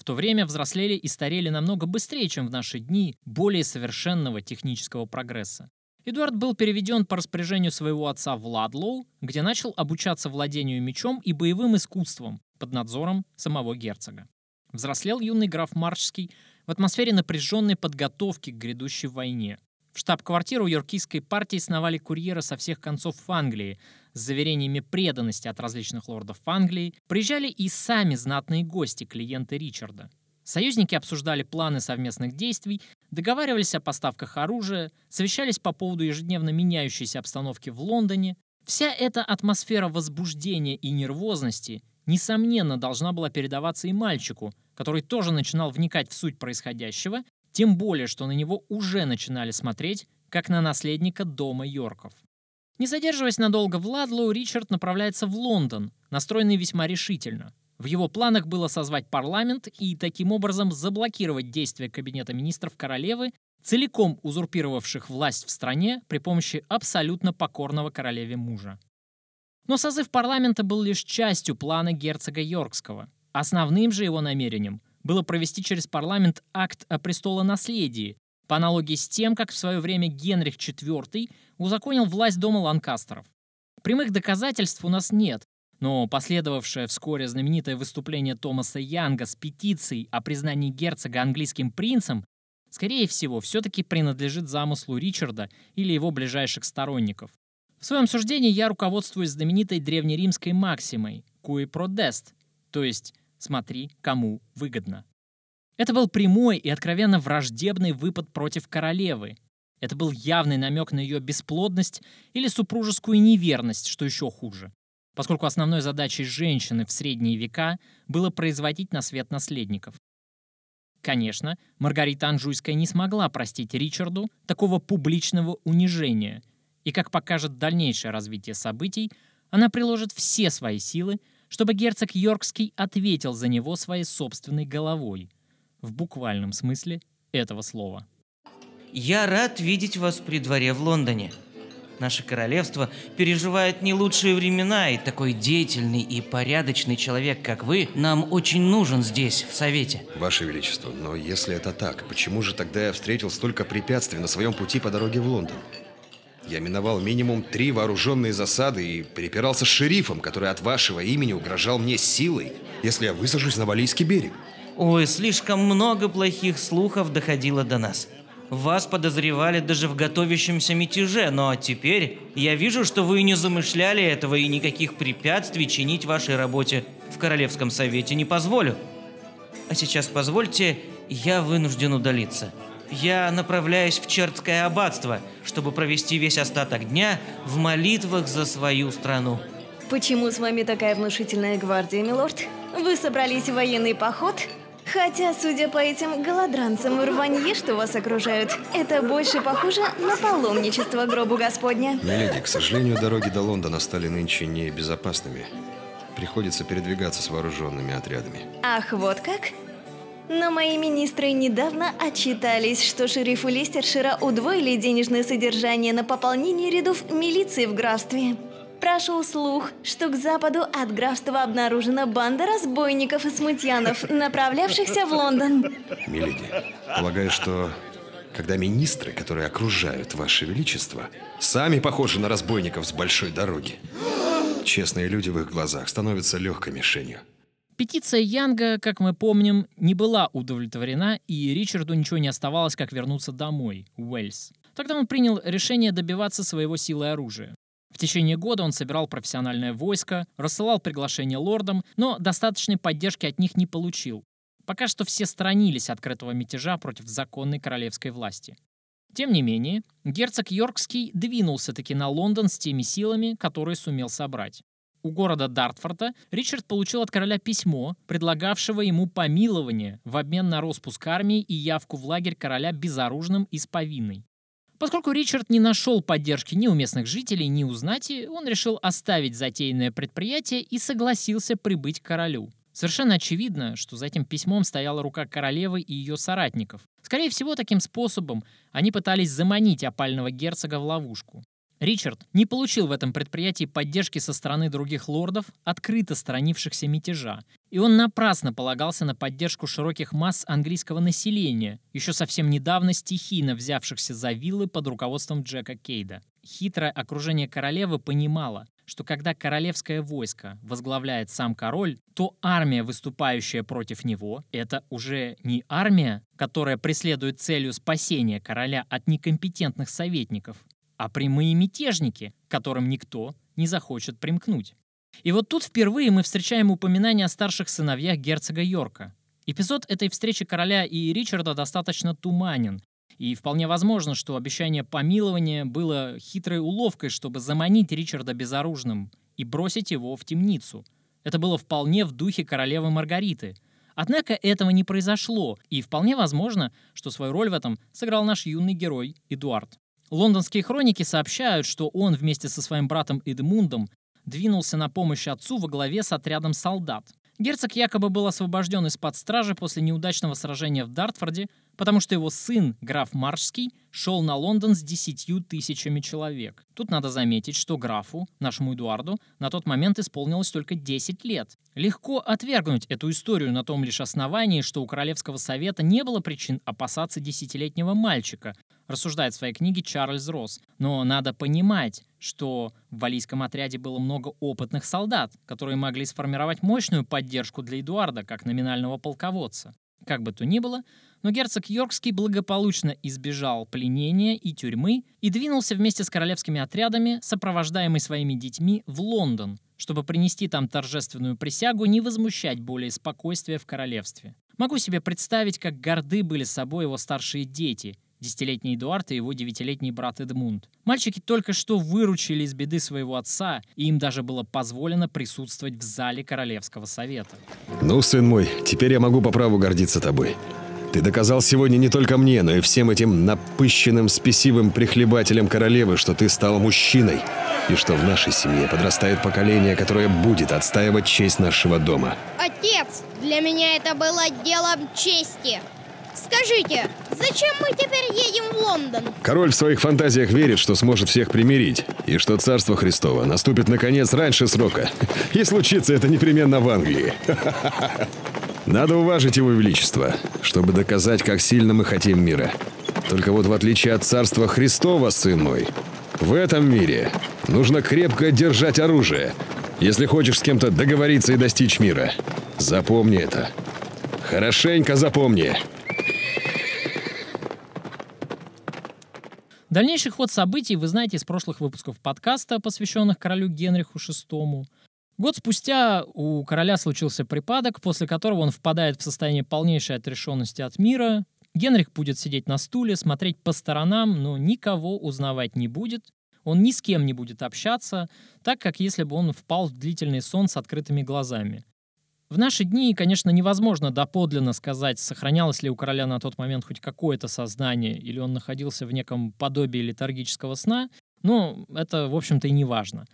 В то время взрослели и старели намного быстрее, чем в наши дни более совершенного технического прогресса. Эдуард был переведен по распоряжению своего отца в Ладлоу, где начал обучаться владению мечом и боевым искусством под надзором самого герцога. Взрослел юный граф Марчский в атмосфере напряженной подготовки к грядущей войне. В штаб-квартиру йоркийской партии сновали курьеры со всех концов Англии с заверениями преданности от различных лордов Англии, приезжали и сами знатные гости, клиенты Ричарда. Союзники обсуждали планы совместных действий, договаривались о поставках оружия, совещались по поводу ежедневно меняющейся обстановки в Лондоне. Вся эта атмосфера возбуждения и нервозности, несомненно, должна была передаваться и мальчику, который тоже начинал вникать в суть происходящего, тем более, что на него уже начинали смотреть, как на наследника дома Йорков. Не задерживаясь надолго в Ладлоу, Ричард направляется в Лондон, настроенный весьма решительно. В его планах было созвать парламент и таким образом заблокировать действия Кабинета министров королевы, целиком узурпировавших власть в стране при помощи абсолютно покорного королеве мужа. Но созыв парламента был лишь частью плана герцога Йоркского. Основным же его намерением было провести через парламент акт о престолонаследии, по аналогии с тем, как в свое время Генрих IV узаконил власть дома Ланкастеров. Прямых доказательств у нас нет, но последовавшее вскоре знаменитое выступление Томаса Янга с петицией о признании герцога английским принцем, скорее всего, все-таки принадлежит замыслу Ричарда или его ближайших сторонников. В своем суждении я руководствуюсь знаменитой древнеримской максимой «cui prodest», то есть «смотри, кому выгодно». Это был прямой и откровенно враждебный выпад против королевы. Это был явный намек на ее бесплодность или супружескую неверность, что еще хуже. Поскольку основной задачей женщины в средние века было производить на свет наследников. Конечно, Маргарита Анжуйская не смогла простить Ричарду такого публичного унижения, и, как покажет дальнейшее развитие событий, она приложит все свои силы, чтобы герцог Йоркский ответил за него своей собственной головой – в буквальном смысле этого слова. Я рад видеть вас при дворе в Лондоне. Наше королевство переживает не лучшие времена, и такой деятельный и порядочный человек, как вы, нам очень нужен здесь, в Совете. Ваше Величество, но если это так, почему же тогда я встретил столько препятствий на своем пути по дороге в Лондон? Я миновал минимум три вооруженные засады и перепирался с шерифом, который от вашего имени угрожал мне силой, если я высажусь на Валийский берег. Ой, слишком много плохих слухов доходило до нас. Вас подозревали даже в готовящемся мятеже, но теперь я вижу, что вы не замышляли этого и никаких препятствий чинить вашей работе в Королевском совете не позволю. А сейчас позвольте, я вынужден удалиться. Я направляюсь в Чертское аббатство, чтобы провести весь остаток дня в молитвах за свою страну. Почему с вами такая внушительная гвардия, милорд? Вы собрались в военный поход? Хотя, судя по этим голодранцам и рванье, что вас окружают, это больше похоже на паломничество гробу Господня. Миледи, к сожалению, дороги до Лондона стали нынче небезопасными. Приходится передвигаться с вооруженными отрядами. Ах, вот как? Но мои министры недавно отчитались, что шерифу Листершира удвоили денежное содержание на пополнение рядов милиции в графстве. Прошел слух, что к западу от графства обнаружена банда разбойников и смутьянов, направлявшихся в Лондон. Миледи, полагаю, что когда министры, которые окружают Ваше Величество, сами похожи на разбойников с большой дороги, честные люди в их глазах становятся легкой мишенью. Петиция Янга, как мы помним, не была удовлетворена, и Ричарду ничего не оставалось, как вернуться домой, в Уэльс. Тогда он принял решение добиваться своего силы оружия. В течение года он собирал профессиональное войско, рассылал приглашения лордам, но достаточной поддержки от них не получил. Пока что все сторонились открытого мятежа против законной королевской власти. Тем не менее, герцог Йоркский двинулся-таки на Лондон с теми силами, которые сумел собрать. У города Дартфорта Ричард получил от короля письмо, предлагавшего ему помилование в обмен на распуск армии и явку в лагерь короля безоружным и с повинной. Поскольку Ричард не нашел поддержки ни у местных жителей, ни у знати, он решил оставить затеянное предприятие и согласился прибыть к королю. Совершенно очевидно, что за этим письмом стояла рука королевы и ее соратников. Скорее всего, таким способом они пытались заманить опального герцога в ловушку. Ричард не получил в этом предприятии поддержки со стороны других лордов, открыто сторонившихся мятежа, и он напрасно полагался на поддержку широких масс английского населения, еще совсем недавно стихийно взявшихся за виллы под руководством Джека Кейда. Хитрое окружение королевы понимало, что когда королевское войско возглавляет сам король, то армия, выступающая против него, это уже не армия, которая преследует целью спасения короля от некомпетентных советников, а прямые мятежники, которым никто не захочет примкнуть. И вот тут впервые мы встречаем упоминание о старших сыновьях герцога Йорка. Эпизод этой встречи короля и Ричарда достаточно туманен, И вполне возможно, что обещание помилования было хитрой уловкой, чтобы заманить Ричарда безоружным и бросить его в темницу. Это было вполне в духе королевы Маргариты. Однако этого не произошло, и вполне возможно, что свою роль в этом сыграл наш юный герой Эдуард. Лондонские хроники сообщают, что он вместе со своим братом Эдмундом двинулся на помощь отцу во главе с отрядом солдат. Герцог якобы был освобожден из-под стражи после неудачного сражения в Дартфорде, потому что его сын, граф Маршский, шел на Лондон с десятью тысячами человек. Тут надо заметить, что графу, нашему Эдуарду, на тот момент исполнилось только 10 лет. Легко отвергнуть эту историю на том лишь основании, что у Королевского совета не было причин опасаться десятилетнего мальчика, рассуждает в своей книге Чарльз Росс. Но надо понимать, что в валийском отряде было много опытных солдат, которые могли сформировать мощную поддержку для Эдуарда как номинального полководца. Как бы то ни было, но герцог Йоркский благополучно избежал пленения и тюрьмы и двинулся вместе с королевскими отрядами, сопровождаемый своими детьми, в Лондон, чтобы принести там торжественную присягу не возмущать более спокойствия в королевстве. Могу себе представить, как горды были собой его старшие дети, десятилетний Эдуард и его девятилетний брат Эдмунд. Мальчики только что выручили из беды своего отца, и им даже было позволено присутствовать в зале Королевского совета. Ну, сын мой, теперь я могу по праву гордиться тобой. Ты доказал сегодня не только мне, но и всем этим напыщенным, спесивым прихлебателям королевы, что ты стал мужчиной, и что в нашей семье подрастает поколение, которое будет отстаивать честь нашего дома. Отец, для меня это было делом чести. Скажите, зачем мы теперь едем в Лондон? Король в своих фантазиях верит, что сможет всех примирить, и что царство Христово наступит наконец раньше срока. И случится это непременно в Англии. Надо уважить его величество, чтобы доказать, как сильно мы хотим мира. Только вот в отличие от царства Христова, сын мой, в этом мире нужно крепко держать оружие, если хочешь с кем-то договориться и достичь мира. Запомни это. Хорошенько запомни. Дальнейший ход событий вы знаете из прошлых выпусков подкаста, посвященных королю Генриху VI. Год спустя у короля случился припадок, после которого он впадает в состояние полнейшей отрешенности от мира. Генрих будет сидеть на стуле, смотреть по сторонам, но никого узнавать не будет. Он ни с кем не будет общаться, так как если бы он впал в длительный сон с открытыми глазами. В наши дни, конечно, невозможно доподлинно сказать, сохранялось ли у короля на тот момент хоть какое-то сознание, или он находился в неком подобии летаргического сна, но это, в общем-то, и не важно.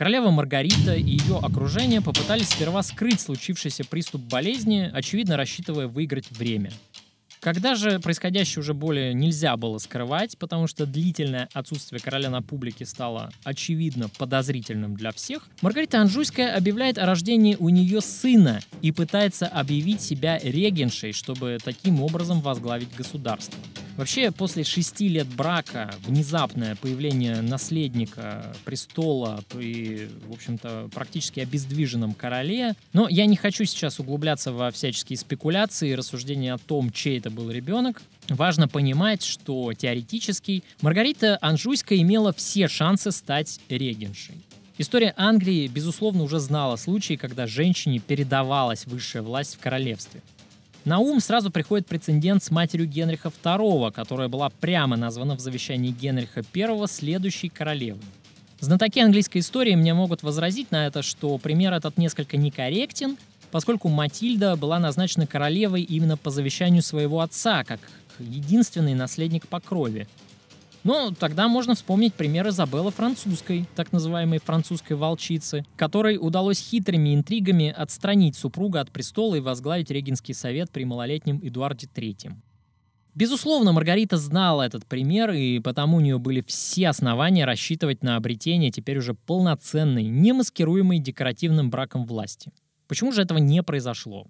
Королева Маргарита и ее окружение попытались сперва скрыть случившийся приступ болезни, очевидно рассчитывая выиграть время. Когда же происходящее уже более нельзя было скрывать, потому что длительное отсутствие короля на публике стало очевидно подозрительным для всех, Маргарита Анжуйская объявляет о рождении у нее сына и пытается объявить себя регеншей, чтобы таким образом возглавить государство. Вообще, после шести лет брака, внезапное появление наследника престола при, в общем-то, практически обездвиженном короле. Но я не хочу сейчас углубляться во всяческие спекуляции и рассуждения о том, чей это был ребенок. Важно понимать, что теоретически Маргарита Анжуйская имела все шансы стать регеншей. История Англии, безусловно, уже знала случаи, когда женщине передавалась высшая власть в королевстве. На ум сразу приходит прецедент с матерью Генриха II, которая была прямо названа в завещании Генриха I следующей королевой. Знатоки английской истории мне могут возразить на это, что пример этот несколько некорректен, поскольку Матильда была назначена королевой именно по завещанию своего отца, как единственный наследник по крови. Но тогда можно вспомнить пример Изабеллы Французской, так называемой французской волчицы, которой удалось хитрыми интригами отстранить супруга от престола и возглавить регенский совет при малолетнем Эдуарде III. Безусловно, Маргарита знала этот пример, и потому у нее были все основания рассчитывать на обретение теперь уже полноценной, немаскируемой декоративным браком власти. Почему же этого не произошло?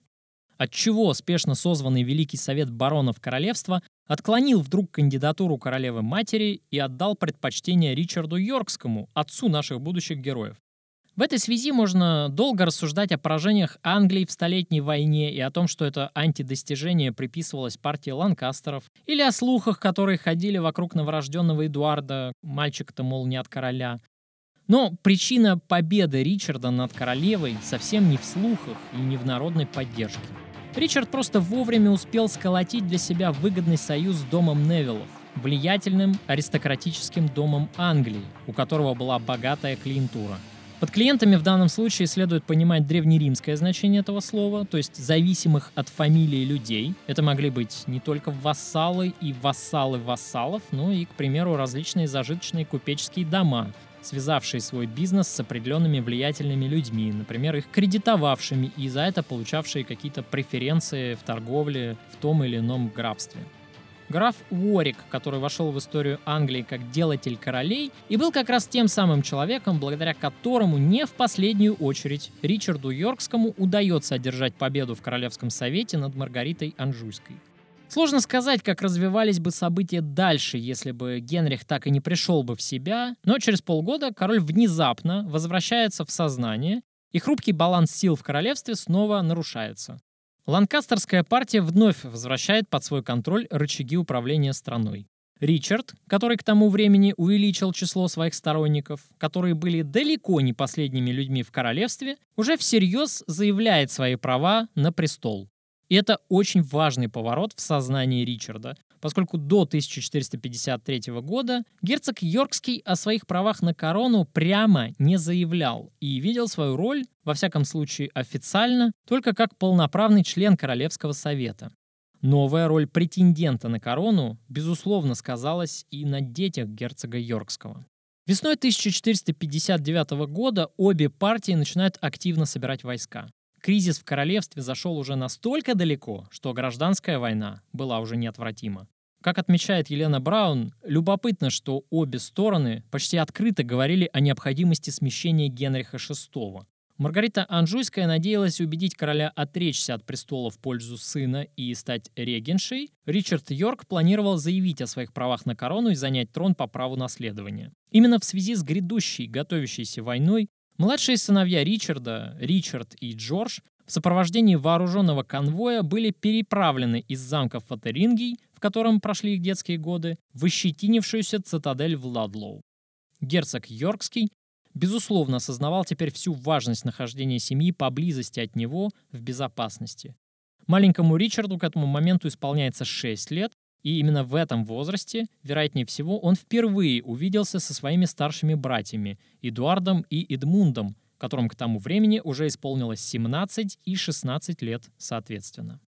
Отчего спешно созванный Великий Совет баронов королевства отклонил вдруг кандидатуру королевы-матери и отдал предпочтение Ричарду Йоркскому, отцу наших будущих героев. В этой связи можно долго рассуждать о поражениях Англии в Столетней войне и о том, что это антидостижение приписывалось партии Ланкастеров, или о слухах, которые ходили вокруг новорожденного Эдуарда, мальчик-то, мол, не от короля. Но причина победы Ричарда над королевой совсем не в слухах и не в народной поддержке. Ричард просто вовремя успел сколотить для себя выгодный союз с домом Невиллов, влиятельным аристократическим домом Англии, у которого была богатая клиентура. Под клиентами в данном случае следует понимать древнеримское значение этого слова, то есть зависимых от фамилии людей. Это могли быть не только вассалы и вассалы вассалов, но и, к примеру, различные зажиточные купеческие дома, связавшие свой бизнес с определенными влиятельными людьми, например, их кредитовавшими и за это получавшие какие-то преференции в торговле в том или ином графстве. Граф Уорик, который вошел в историю Англии как делатель королей, и был как раз тем самым человеком, благодаря которому не в последнюю очередь Ричарду Йоркскому удается одержать победу в Королевском совете над Маргаритой Анжуйской. Сложно сказать, как развивались бы события дальше, если бы Генрих так и не пришел бы в себя, но через полгода король внезапно возвращается в сознание, и хрупкий баланс сил в королевстве снова нарушается. Ланкастерская партия вновь возвращает под свой контроль рычаги управления страной. Ричард, который к тому времени увеличил число своих сторонников, которые были далеко не последними людьми в королевстве, уже всерьез заявляет свои права на престол. И это очень важный поворот в сознании Ричарда, поскольку до 1453 года герцог Йоркский о своих правах на корону прямо не заявлял и видел свою роль, во всяком случае официально, только как полноправный член Королевского совета. Новая роль претендента на корону, безусловно, сказалась и на детях герцога Йоркского. Весной 1459 года обе партии начинают активно собирать войска. Кризис в королевстве зашел уже настолько далеко, что гражданская война была уже неотвратима. Как отмечает Елена Браун, любопытно, что обе стороны почти открыто говорили о необходимости смещения Генриха VI. Маргарита Анжуйская надеялась убедить короля отречься от престола в пользу сына и стать регеншей. Ричард Йорк планировал заявить о своих правах на корону и занять трон по праву наследования. Именно в связи с грядущей, готовящейся войной Младшие сыновья Ричарда, Ричард и Джордж, в сопровождении вооруженного конвоя были переправлены из замка Фатерингий, в котором прошли их детские годы, в ощетинившуюся цитадель Владлоу. Герцог Йоркский, безусловно, осознавал теперь всю важность нахождения семьи поблизости от него в безопасности. Маленькому Ричарду к этому моменту исполняется 6 лет, и именно в этом возрасте, вероятнее всего, он впервые увиделся со своими старшими братьями Эдуардом и Эдмундом, которым к тому времени уже исполнилось 17 и 16 лет соответственно.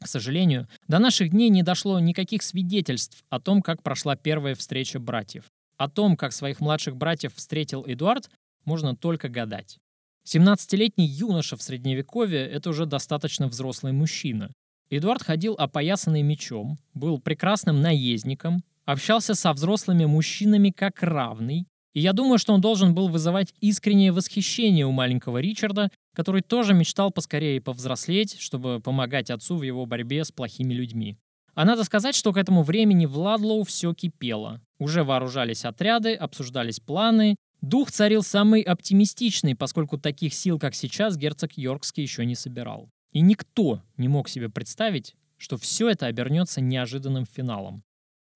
К сожалению, до наших дней не дошло никаких свидетельств о том, как прошла первая встреча братьев. О том, как своих младших братьев встретил Эдуард, можно только гадать. 17-летний юноша в Средневековье — это уже достаточно взрослый мужчина. Эдуард ходил опоясанный мечом, был прекрасным наездником, общался со взрослыми мужчинами как равный, и я думаю, что он должен был вызывать искреннее восхищение у маленького Ричарда, который тоже мечтал поскорее повзрослеть, чтобы помогать отцу в его борьбе с плохими людьми. А надо сказать, что к этому времени в Ладлоу все кипело. Уже вооружались отряды, обсуждались планы. Дух царил самый оптимистичный, поскольку таких сил, как сейчас, герцог Йоркский еще не собирал. И никто не мог себе представить, что все это обернется неожиданным финалом.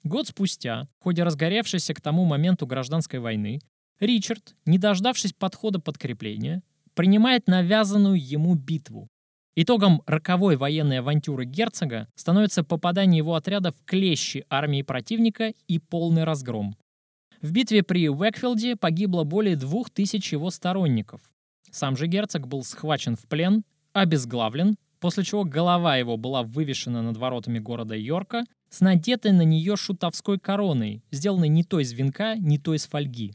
Год спустя, в ходе разгоревшейся к тому моменту гражданской войны, Ричард, не дождавшись подхода подкрепления, принимает навязанную ему битву. Итогом роковой военной авантюры герцога становится попадание его отряда в клещи армии противника и полный разгром. В битве при Уэкфилде погибло более двух тысяч его сторонников. Сам же герцог был схвачен в плен обезглавлен, после чего голова его была вывешена над воротами города Йорка с надетой на нее шутовской короной, сделанной не то из венка, не то из фольги.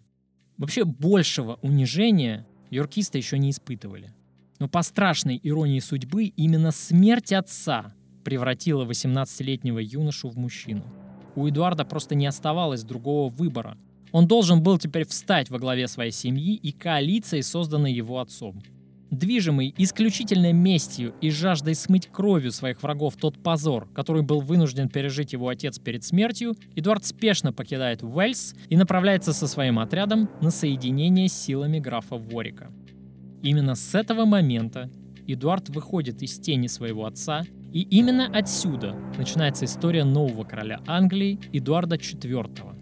Вообще большего унижения йоркисты еще не испытывали. Но по страшной иронии судьбы именно смерть отца превратила 18-летнего юношу в мужчину. У Эдуарда просто не оставалось другого выбора. Он должен был теперь встать во главе своей семьи и коалиции, созданной его отцом. Движимый исключительно местью и жаждой смыть кровью своих врагов тот позор, который был вынужден пережить его отец перед смертью, Эдуард спешно покидает Уэльс и направляется со своим отрядом на соединение с силами графа Ворика. Именно с этого момента Эдуард выходит из тени своего отца, и именно отсюда начинается история нового короля Англии Эдуарда IV.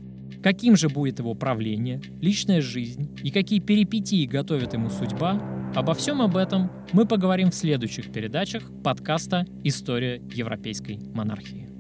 Каким же будет его правление, личная жизнь и какие перипетии готовит ему судьба, Обо всем об этом мы поговорим в следующих передачах подкаста «История европейской монархии».